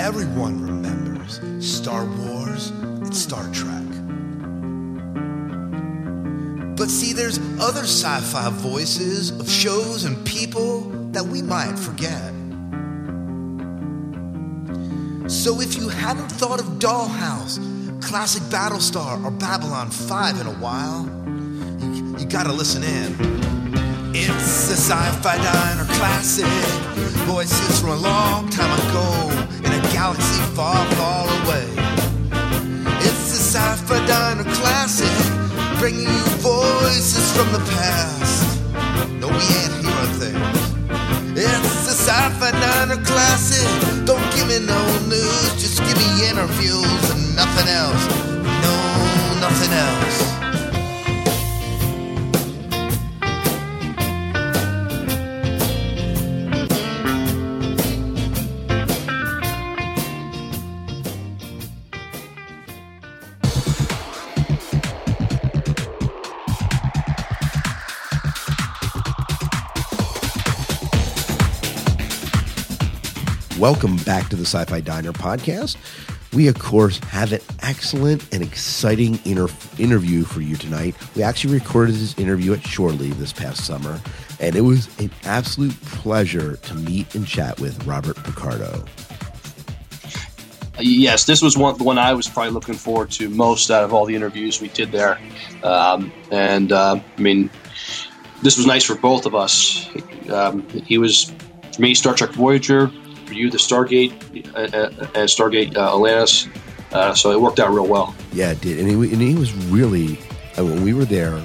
everyone remembers Star Wars and Star Trek. But see, there's other sci fi voices of shows and people that we might forget. So if you haven't thought of Dollhouse, classic Battlestar, or Babylon 5 in a while, you, you gotta listen in. It's a sci-fi diner classic, voices from a long time ago galaxy far, far away. It's a sci-fi diner classic, bringing you voices from the past. No, we ain't hero things. It's a sci-fi diner classic. Don't give me no news, just give me interviews Welcome back to the Sci Fi Diner podcast. We, of course, have an excellent and exciting inter- interview for you tonight. We actually recorded this interview at Shore Leave this past summer, and it was an absolute pleasure to meet and chat with Robert Picardo. Yes, this was one the one I was probably looking forward to most out of all the interviews we did there, um, and uh, I mean, this was nice for both of us. Um, he was for me Star Trek Voyager, you the Stargate uh, uh, and Stargate uh, Atlantis. Uh, so it worked out real well. Yeah, it did, and he, and he was really uh, when we were there.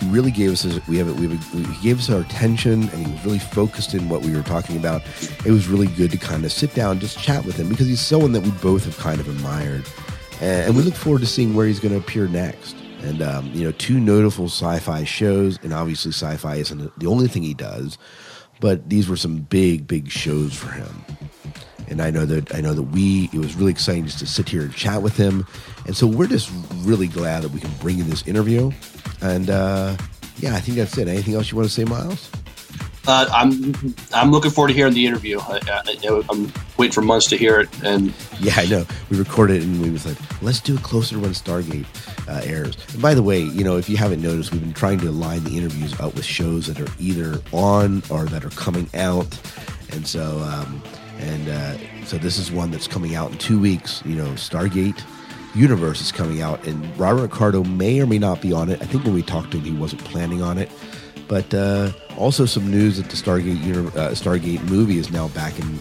He really gave us his, we have it, we have a, he gave us our attention, and he was really focused in what we were talking about. It was really good to kind of sit down, and just chat with him because he's someone that we both have kind of admired, and, and we look forward to seeing where he's going to appear next. And um, you know, two notable sci-fi shows, and obviously, sci-fi isn't the only thing he does, but these were some big, big shows for him and I know that I know that we it was really exciting just to sit here and chat with him, and so we're just really glad that we can bring you this interview, and uh, yeah, I think that's it. Anything else you want to say, Miles? Uh, I'm I'm looking forward to hearing the interview. I, am waiting for months to hear it, and yeah, I know we recorded it and we was like, let's do it closer when Stargate uh, airs. And by the way, you know, if you haven't noticed, we've been trying to line the interviews up with shows that are either on or that are coming out, and so. Um, and uh, so this is one that's coming out in two weeks. You know, Stargate Universe is coming out, and Robert Picardo may or may not be on it. I think when we talked to him, he wasn't planning on it. But uh, also some news that the Stargate uh, Stargate movie is now back in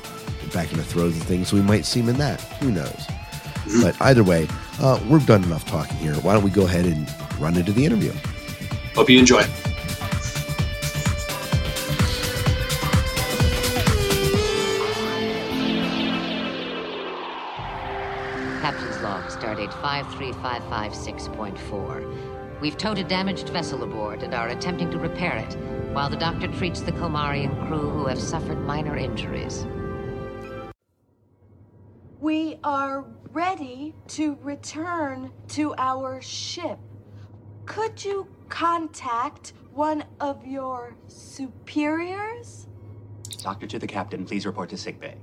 back in the throes of things, so we might see him in that. Who knows? Mm-hmm. But either way, uh, we're done enough talking here. Why don't we go ahead and run into the interview? Hope you enjoy. 53556.4. We've towed a damaged vessel aboard and are attempting to repair it, while the doctor treats the Komarian crew who have suffered minor injuries. We are ready to return to our ship. Could you contact one of your superiors? Doctor to the captain, please report to sickbay.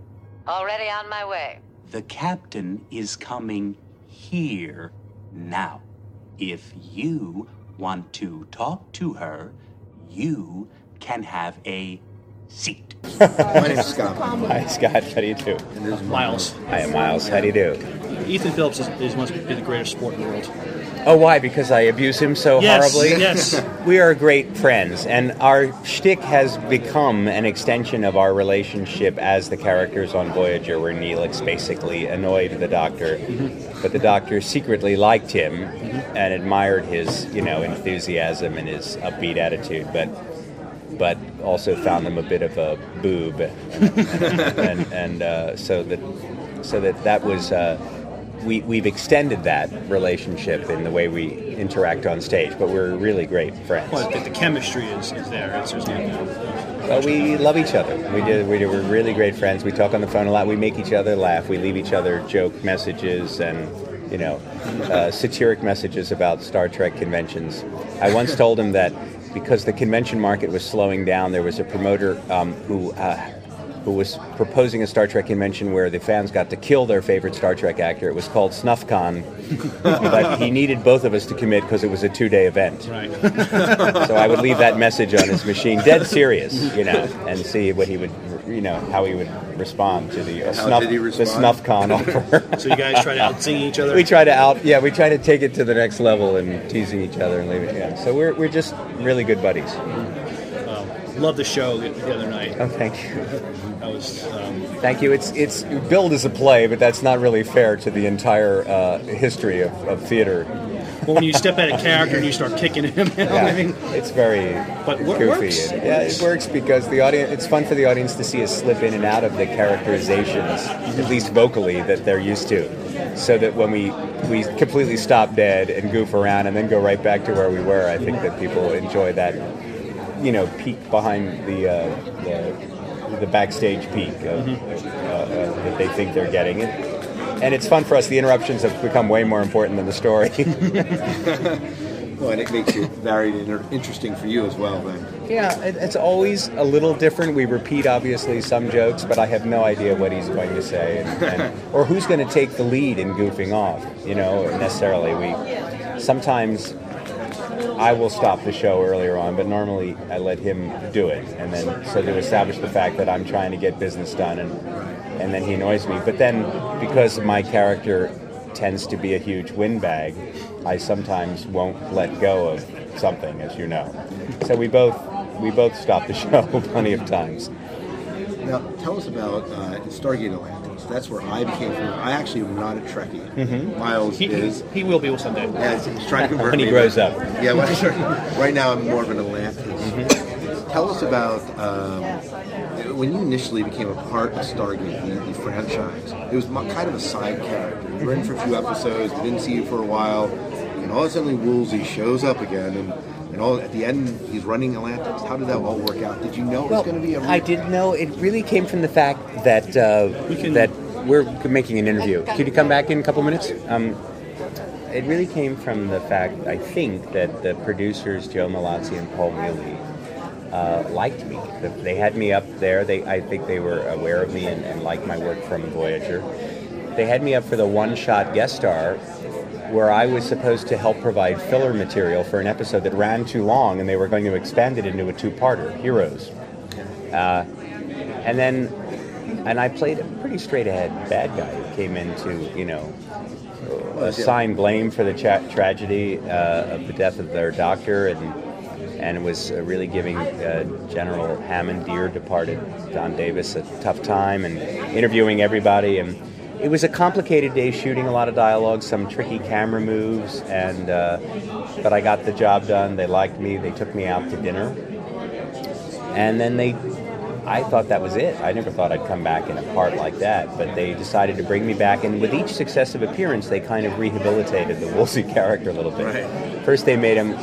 Already on my way. The captain is coming here now. If you want to talk to her, you can have a seat. My name's Scott. Hi, Scott. How do you do? Miles. Hi, Miles. How do you do? Ethan Phillips is, is must be the greatest sport in the world. Oh, why? Because I abuse him so Yes, horribly? yes. We are great friends, and our shtick has become an extension of our relationship as the characters on Voyager, where Neelix basically annoyed the Doctor, mm-hmm. But the Doctor secretly liked him and admired his, you know, enthusiasm and his upbeat attitude, but but also found him a bit of a boob, and, and, and uh, so that so that that was. Uh, we, we've extended that relationship in the way we interact on stage, but we're really great friends. Well, the, chemistry is, is there. It's just, Well, we love each other. We do. We do. We're really great friends. We talk on the phone a lot. We make each other laugh. We leave each other joke messages and, you know, uh, satiric messages about Star Trek conventions. I once told him that because the convention market was slowing down, there was a promoter um, who uh, who was proposing a Star Trek convention where the fans got to kill their favorite Star Trek actor. It was called SnuffCon, but he needed both of us to commit because it was a two-day event. Right. So I would leave that message on his machine, dead serious, you know, and see what he would, you know, how he would respond to the uh, How snuff, did he the respond? SnuffCon offer. So you guys try to out sing each other. we try to out, yeah, we try to take it to the next level and teasing each other and leave it. Yeah. So we're we're just really good buddies. Um, love the show the, the other night. Oh, thank you. That was um, Thank you. It's it's billed as a play, but that's not really fair to the entire uh, history of, of theater. well, when you step at a character and you start kicking him. You know, I mean, it's very But it goofy. works. yeah, it works because the audience. It's fun for the audience to see us slip in and out of the characterizations, at least vocally, that they're used to, so that when we we completely stop dead and goof around and then go right back to where we were, I think that people enjoy that. You know, peek behind the uh, the, the backstage peek of, Mm-hmm. uh, uh, that they think they're getting it. And it's fun for us. The interruptions have become way more important than the story. Well, and it makes it varied and interesting for you as well. Then. Yeah, it, it's always a little different. We repeat, obviously, some jokes, but I have no idea what he's going to say, and, and, or who's going to take the lead in goofing off. You know, necessarily. We sometimes I will stop the show earlier on, but normally I let him do it, and then so to establish the fact that I'm trying to get business done, and and then he annoys me. But then because my character tends to be a huge windbag, I sometimes won't let go of something, as you know. So we both we both stop the show plenty of times. Now, tell us about uh, Stargate Atlantis. That's where I became. Familiar. I actually am not a Trekkie. Mhm. Miles he, he, is. he will be someday. Yeah, he's, he's trying to convert When he me, grows up. Yeah, well, right now I'm more of an Atlantis. Tell us about um, when you initially became a part of Stargate, the, the franchise. It was kind of a side character. You were in for a few episodes, we didn't see you for a while, and all of a sudden Woolsey shows up again, and, and all at the end he's running Atlantis. How did that all work out? Did you know it was going to be a? I didn't know. It really came from the fact that uh, that we're making an interview. Could you come back in a couple minutes? Um, it really came from the fact, I think, that the producers Joe Mallozzi and Paul Mullie uh, liked me. They had me up there. They, I think, they were aware of me and, and liked my work from Voyager. They had me up for the one-shot guest star, where I was supposed to help provide filler material for an episode that ran too long, and they were going to expand it into a two-parter, Heroes. Uh, and then, and I played a pretty straight-ahead bad guy who came in to, you know, assign blame for the cha- tragedy uh, of the death of their doctor, and and was uh, really giving uh, General Hammond, dear departed Don Davis, a tough time, and interviewing everybody. And it was a complicated day, shooting a lot of dialogue, some tricky camera moves, and uh, but I got the job done. They liked me. They took me out to dinner, and then they. I thought that was it. I never thought I'd come back in a part like that, but they decided to bring me back, and with each successive appearance, they kind of rehabilitated the Woolsey character a little bit. Right. First, they made him.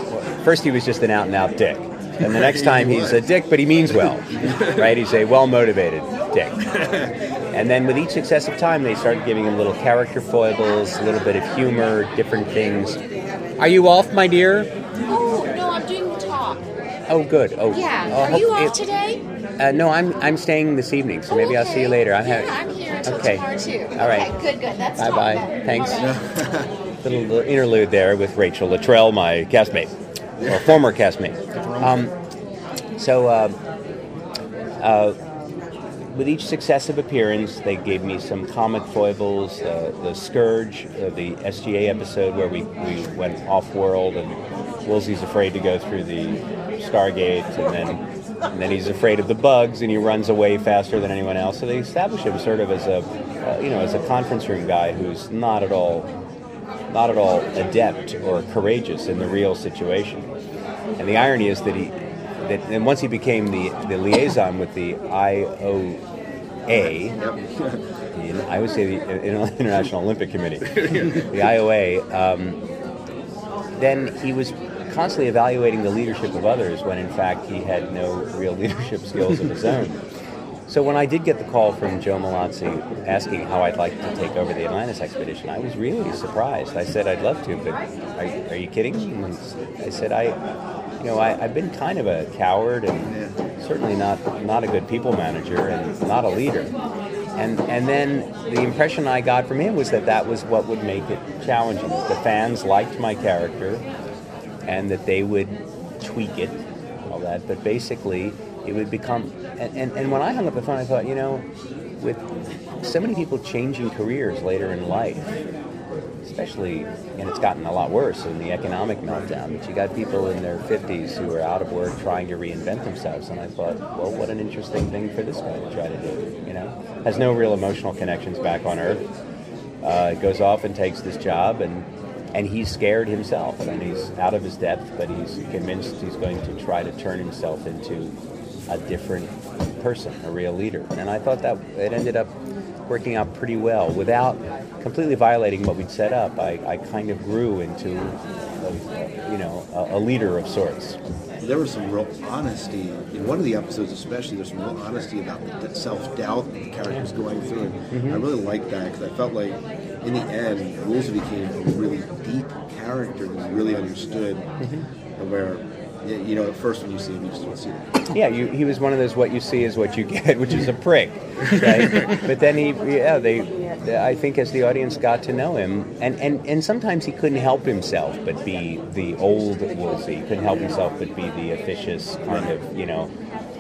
First, he was just an out-and-out dick, and the next time he's a dick, but he means well, right? He's a well-motivated dick. And then with each successive time, they started giving him little character foibles, a little bit of humor, different things. Are you off, my dear? Oh, no, I'm doing the talk. Oh, good. Oh, Yeah. oh, Are you hope- off today? Uh, no, I'm I'm staying this evening, so maybe I'll see you later. I'm Yeah, having- I'm here until okay. tomorrow too. All right. Okay, good, good. That's bye bye. then. Thanks. Bye-bye. little, little interlude there with Rachel Luttrell, my castmate, or former castmate. Um, so, uh, uh, with each successive appearance, they gave me some comic foibles. Uh, the Scourge, uh, the SGA episode where we, we went off world and Woolsey's afraid to go through the Stargate, and then and then he's afraid of the bugs, and he runs away faster than anyone else. So they establish him sort of as a uh, you know as a conference room guy who's not at all not at all adept or courageous in the real situation. And the irony is that he that and once he became the, the liaison with the IOA, the- I would say the International Olympic Committee, the IOA, um, then he was constantly evaluating the leadership of others when in fact he had no real leadership skills of his own. So when I did get the call from Joe Mallozzi asking how I'd like to take over the Atlantis expedition, I was really surprised. I said I'd love to, but are, are you kidding? And I said I, you know, I, I've been kind of a coward and certainly not not a good people manager and not a leader. And and then the impression I got from him was that that was what would make it challenging. The fans liked my character, and that they would tweak it, all that. But basically, it would become. And, and, and when I hung up the phone, I thought, you know, with so many people changing careers later in life, especially, and it's gotten a lot worse in the economic meltdown, but you got people in their 50s who are out of work trying to reinvent themselves. And I thought, well, what an interesting thing for this guy to try to do, you know? Has no real emotional connections back on Earth. Uh, goes off and takes this job, and and he's scared himself, and he's out of his depth, but he's convinced he's going to try to turn himself into a different person, a real leader. And I thought that it ended up working out pretty well without completely violating what we'd set up. I, I kind of grew into, a, you know, a, a leader of sorts. There was some real honesty in one of the episodes, especially. There's some real honesty about the self doubt the character was going through. And I mm-hmm. really liked that because I felt like, in the end, Woolsey became a really deep character that you really understood. And where, you know, at first when you see him, you just don't see that. Yeah, you, he was one of those "what you see is what you get," which is a prick, right? but then he, yeah, they, they- I think as the audience got to know him, and, and, and sometimes he couldn't help himself but be the old Woolsey. He couldn't help himself but be the officious kind of, you know,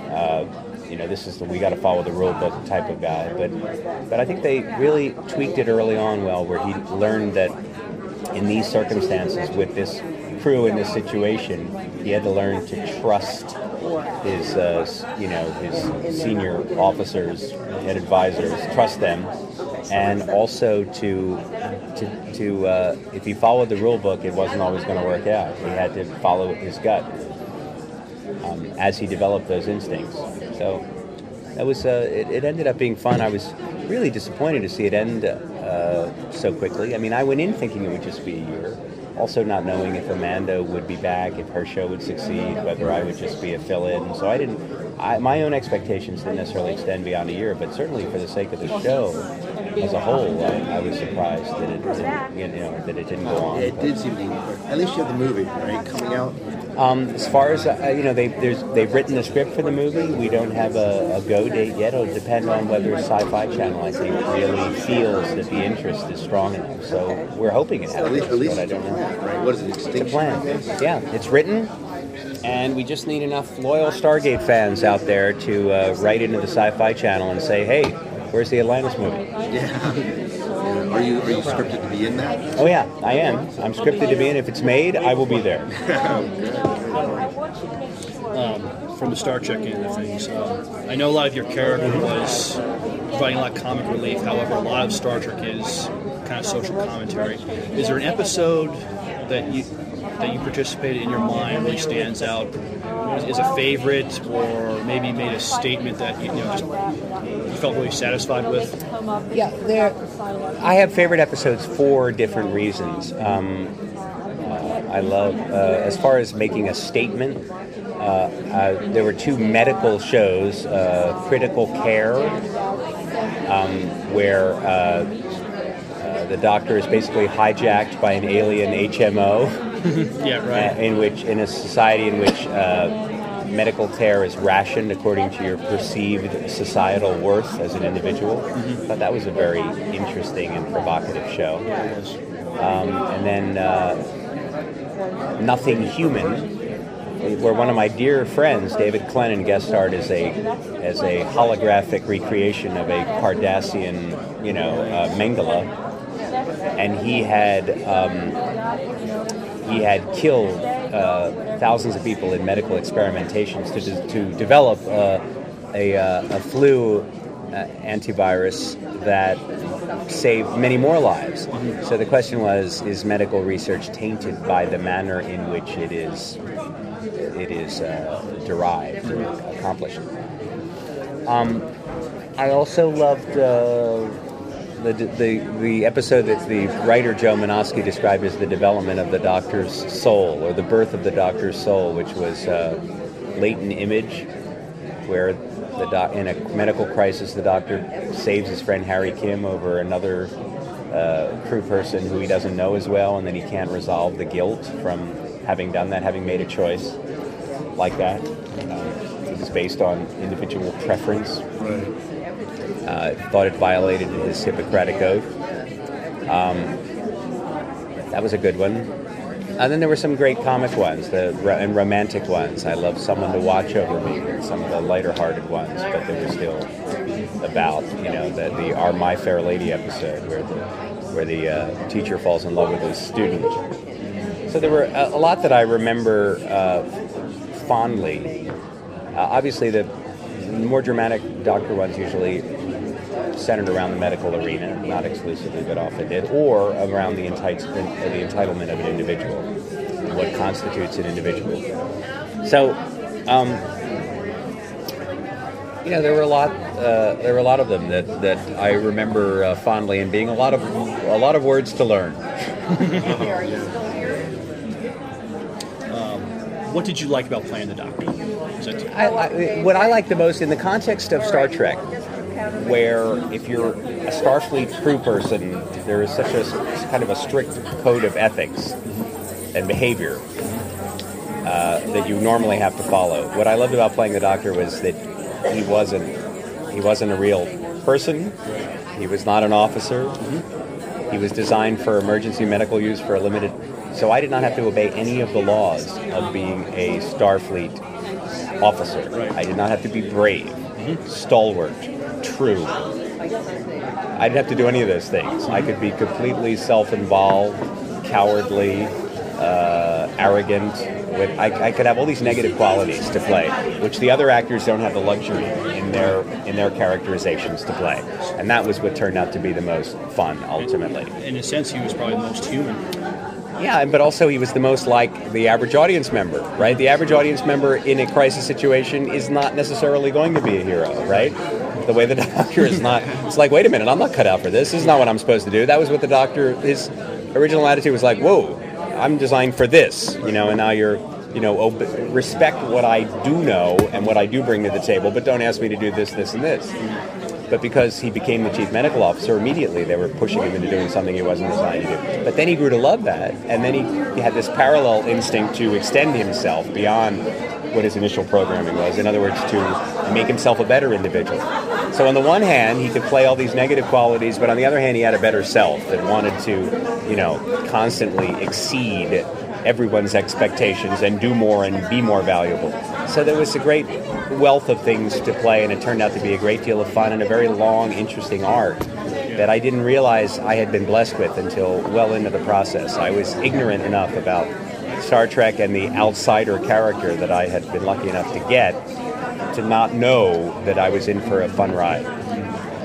uh, you know, this is the we got to follow the rule book type of guy. But but I think they really tweaked it early on well, where he learned that in these circumstances with this crew in this situation, he had to learn to trust his, uh, you know, his senior officers and advisors, trust them, and also to, to, to uh, if he followed the rule book, it wasn't always going to work out. He had to follow his gut um, as he developed those instincts. So that was uh, it, it ended up being fun. I was really disappointed to see it end uh, so quickly. I mean, I went in thinking it would just be a year, also not knowing if Amanda would be back, if her show would succeed, whether I would just be a fill-in. So I didn't. I, my own expectations didn't necessarily extend beyond a year, but certainly for the sake of the show as a whole, I, I was surprised that it didn't, you know that it didn't go on. It did seem to be, at least you have the movie, right, coming out. Um, as far as uh, you know, they, there's, they've written the script for the movie. We don't have a, a go date yet. It'll depend on whether Sci-Fi Channel, I think, really feels that the interest is strong enough. So we're hoping it At happens. least, at least but I don't know. right? What is it, It's a plan. Yeah, it's written, and we just need enough loyal Stargate fans out there to uh, write into the Sci-Fi Channel and say, "Hey, where's the Atlantis movie?" Yeah. Are you are you scripted to be in that? Oh yeah, I am. I'm scripted to be in. If it's made, I will be there. from the Star Trek end of things. Um, I know a lot of your character was providing a lot of comic relief. However, a lot of Star Trek is kind of social commentary. Is there an episode that you that you participated in your mind really stands out is, a favorite, or maybe made a statement that you, you know just you felt really satisfied with? Yeah, there. I have favorite episodes for different reasons. Um, uh, I love, uh, as far as making a statement, there were two medical shows, uh, Critical Care, um, where uh, uh, the doctor is basically hijacked by an alien HMO. Yeah, right. uh, in which, in a society in which uh, medical care is rationed according to your perceived societal worth as an individual. I thought that was a very interesting and provocative show. Um, and then uh, Nothing Human, where one of my dear friends, David Clennon, guest starred as a as a holographic recreation of a Cardassian, you know, uh, Mengele, and he had um, he had killed uh, thousands of people in medical experimentations to, de- to develop uh, a, uh, a flu uh, antivirus that saved many more lives. So the question was: Is medical research tainted by the manner in which it is it is uh, derived or accomplished? Um, I also loved. Uh, the, the, the episode that the writer Joe Menosky described as the development of the doctor's soul, or the birth of the doctor's soul, which was uh, latent image, where the doc, in a medical crisis, the doctor saves his friend Harry Kim over another uh, crew person who he doesn't know as well, and then he can't resolve the guilt from having done that, having made a choice like that. Um, was based on individual preference. Right. Uh, thought it violated his Hippocratic oath. Um, that was a good one. And then there were some great comic ones, the and romantic ones. I love Someone to Watch Over Me, and some of the lighter-hearted ones, but they were still about, you know, the, the Our My Fair Lady episode where the where the uh, teacher falls in love with his student. So there were a, a lot that I remember uh, fondly. Uh, obviously, the more dramatic Doctor ones usually centered around the medical arena, not exclusively, but often did, or around the, entice- the entitlement of an individual, what constitutes an individual. So, um, you know, there were a lot. Uh, there were a lot of them that, that I remember uh, fondly, and being a lot of a lot of words to learn. What did you like about playing the Doctor? That I, I, what I like the most in the context of Star Trek, where if you're a Starfleet crew person, there is such a kind of a strict code of ethics and behavior uh, that you normally have to follow. What I loved about playing the Doctor was that he wasn't he wasn't a real person. He was not an officer. He was designed for emergency medical use for a limited. So I did not have to obey any of the laws of being a Starfleet officer. I did not have to be brave, stalwart, true. I didn't have to do any of those things. I could be completely self-involved, cowardly, uh, arrogant. With I, I could have all these negative qualities to play, which the other actors don't have the luxury in their in their characterizations to play. And that was what turned out to be the most fun, ultimately. in a sense, he was probably the most human. Yeah, but also he was the most like the average audience member, right? The average audience member in a crisis situation is not necessarily going to be a hero, right? The way the doctor is not. It's like, wait a minute, I'm not cut out for this. This is not what I'm supposed to do. That was what the doctor. His original attitude was like, whoa, I'm designed for this, you know, and now you're. You know, ob- respect what I do know and what I do bring to the table, but don't ask me to do this, this, and this. But because he became the chief medical officer, immediately they were pushing him into doing something he wasn't designed to do. But then he grew to love that, and then he, he had this parallel instinct to extend himself beyond what his initial programming was. In other words, to make himself a better individual. So on the one hand, he could play all these negative qualities, but on the other hand, he had a better self that wanted to, you know, constantly exceed everyone's expectations and do more and be more valuable. So there was a great wealth of things to play, and it turned out to be a great deal of fun and a very long, interesting arc that I didn't realize I had been blessed with until well into the process. I was ignorant enough about Star Trek and the outsider character that I had been lucky enough to get to not know that I was in for a fun ride.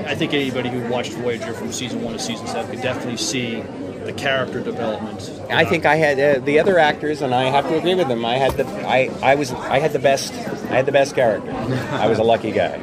I think anybody who watched Voyager from season one to season seven could definitely see the character development. I think I had uh, the other actors, and I have to agree with them. I had the I, I was I had the best I had the best character. I was a lucky guy.